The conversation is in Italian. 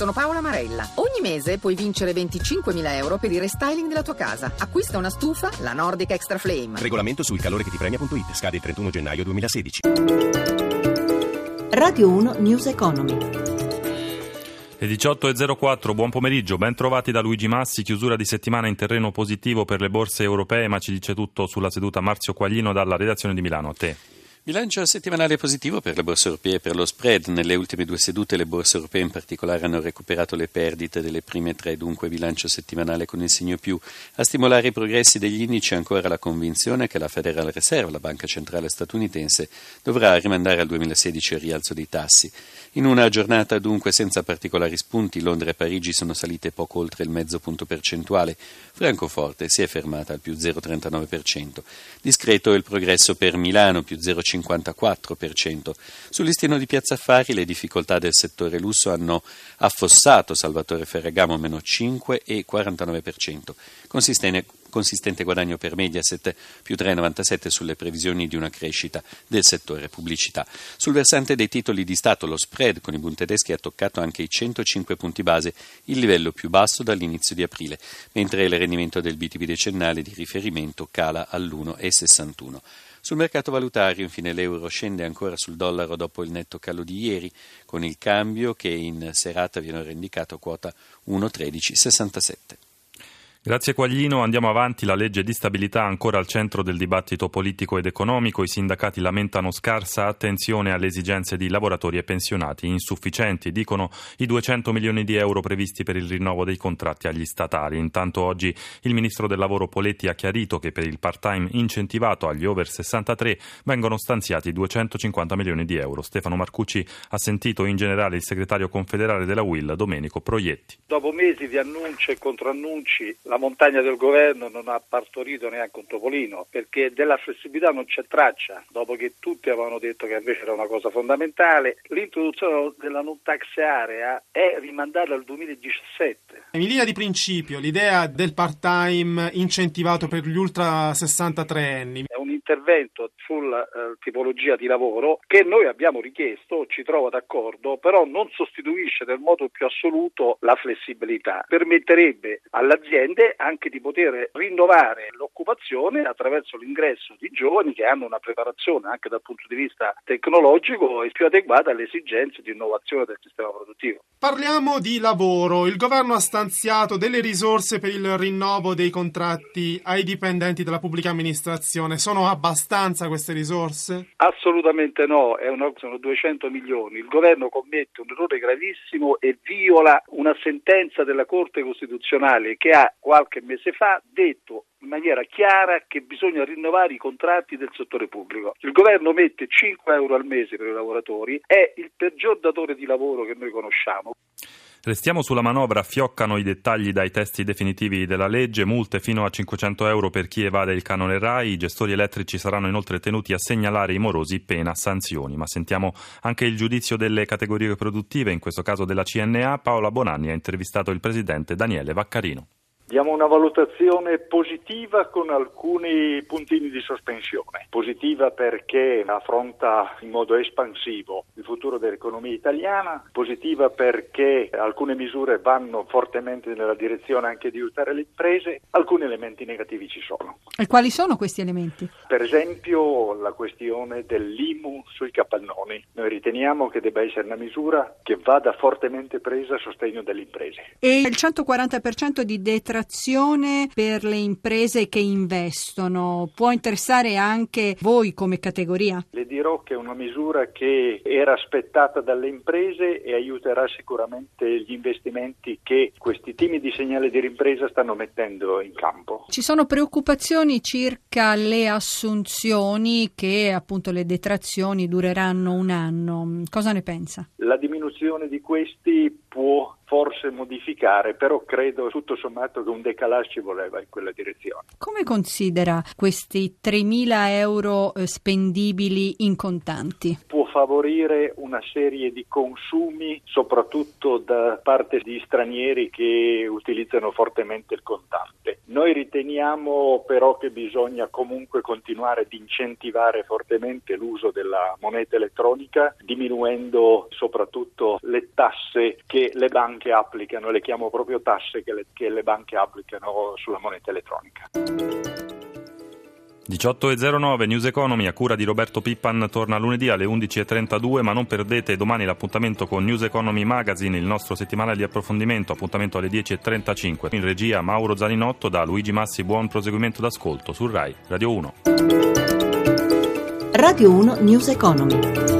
sono Paola Marella. Ogni mese puoi vincere 25.000 euro per il restyling della tua casa. Acquista una stufa, la Nordic Extra Flame. Regolamento sul calore che ti premia.it. Scade il 31 gennaio 2016. Radio 1 News Economy. Le 18.04, buon pomeriggio, ben trovati da Luigi Massi, chiusura di settimana in terreno positivo per le borse europee, ma ci dice tutto sulla seduta Marzio Quaglino dalla redazione di Milano. A te. Bilancio settimanale positivo per le borse europee e per lo spread. Nelle ultime due sedute le borse europee in particolare hanno recuperato le perdite delle prime tre, dunque bilancio settimanale con il segno più. A stimolare i progressi degli indici ancora la convinzione che la Federal Reserve, la banca centrale statunitense, dovrà rimandare al 2016 il rialzo dei tassi. In una giornata dunque senza particolari spunti, Londra e Parigi sono salite poco oltre il mezzo punto percentuale. Francoforte si è fermata al più 0,39%. Discreto il progresso per Milano, più 0,54%. Sul listino di Piazza Affari le difficoltà del settore lusso hanno affossato Salvatore Ferragamo meno 5,49%. Consistente consistente guadagno per Mediaset più 3,97 sulle previsioni di una crescita del settore pubblicità. Sul versante dei titoli di Stato lo spread con i Bund tedeschi ha toccato anche i 105 punti base, il livello più basso dall'inizio di aprile, mentre il rendimento del BTP decennale di riferimento cala all'1,61. Sul mercato valutario, infine, l'euro scende ancora sul dollaro dopo il netto calo di ieri, con il cambio che in serata viene rendicato quota 1,1367. Grazie Quaglino, andiamo avanti. La legge di stabilità ancora al centro del dibattito politico ed economico. I sindacati lamentano scarsa attenzione alle esigenze di lavoratori e pensionati. Insufficienti, dicono, i 200 milioni di euro previsti per il rinnovo dei contratti agli statali. Intanto oggi il ministro del lavoro Poletti ha chiarito che per il part-time incentivato agli over 63 vengono stanziati 250 milioni di euro. Stefano Marcucci ha sentito in generale il segretario confederale della UIL, Domenico Proietti. Dopo mesi di annunci e controannunci la montagna del governo non ha partorito neanche un topolino perché della flessibilità non c'è traccia, dopo che tutti avevano detto che invece era una cosa fondamentale. L'introduzione della non tax area è rimandata al 2017. In linea di principio, l'idea del part-time incentivato per gli ultra 63 anni un intervento sulla eh, tipologia di lavoro che noi abbiamo richiesto, ci trovo d'accordo, però non sostituisce nel modo più assoluto la flessibilità. Permetterebbe alle aziende anche di poter rinnovare l'occupazione attraverso l'ingresso di giovani che hanno una preparazione anche dal punto di vista tecnologico e più adeguata alle esigenze di innovazione del sistema produttivo. Parliamo di lavoro. Il governo ha stanziato delle risorse per il rinnovo dei contratti ai dipendenti della pubblica amministrazione. Sono abbastanza queste risorse? Assolutamente no, una, sono 200 milioni. Il governo commette un errore gravissimo e viola una sentenza della Corte Costituzionale che ha qualche mese fa detto in maniera chiara che bisogna rinnovare i contratti del settore pubblico. Il governo mette 5 euro al mese per i lavoratori, è il peggior datore di lavoro che noi conosciamo. Restiamo sulla manovra, fioccano i dettagli dai testi definitivi della legge, multe fino a 500 euro per chi evade il canone RAI, i gestori elettrici saranno inoltre tenuti a segnalare i morosi pena sanzioni. Ma sentiamo anche il giudizio delle categorie produttive, in questo caso della CNA. Paola Bonanni ha intervistato il presidente Daniele Vaccarino. Diamo una valutazione positiva con alcuni puntini di sospensione. Positiva perché affronta in modo espansivo il futuro dell'economia italiana, positiva perché alcune misure vanno fortemente nella direzione anche di aiutare le imprese, alcuni elementi negativi ci sono. E quali sono questi elementi? Per esempio la questione dell'IMU sui capannoni. Noi riteniamo che debba essere una misura che vada fortemente presa a sostegno delle imprese. E il 140% di detrazione per le imprese che investono può interessare anche voi come categoria? Le dirò che è una misura che era aspettata dalle imprese e aiuterà sicuramente gli investimenti che questi timidi segnali di ripresa stanno mettendo in campo. Ci sono preoccupazioni circa le assunzioni che appunto le detrazioni dureranno un anno. Cosa ne pensa? La diminuzione di questi può forse modificare, però credo tutto sommato che un decalage ci voleva in quella direzione. Come considera questi 3.000 euro eh, spendibili in contanti? Può favorire una serie di consumi, soprattutto da parte di stranieri che utilizzano fortemente il contante Noi riteniamo però che bisogna comunque continuare ad incentivare fortemente l'uso della moneta elettronica, diminuendo soprattutto le tasse che le banche applicano, le chiamo proprio tasse che le, che le banche applicano sulla moneta elettronica. 18.09 News Economy a cura di Roberto Pippan torna lunedì alle 11.32 ma non perdete domani l'appuntamento con News Economy Magazine, il nostro settimanale di approfondimento, appuntamento alle 10.35. In regia Mauro Zaninotto da Luigi Massi, buon proseguimento d'ascolto su RAI Radio 1. Radio 1 News Economy.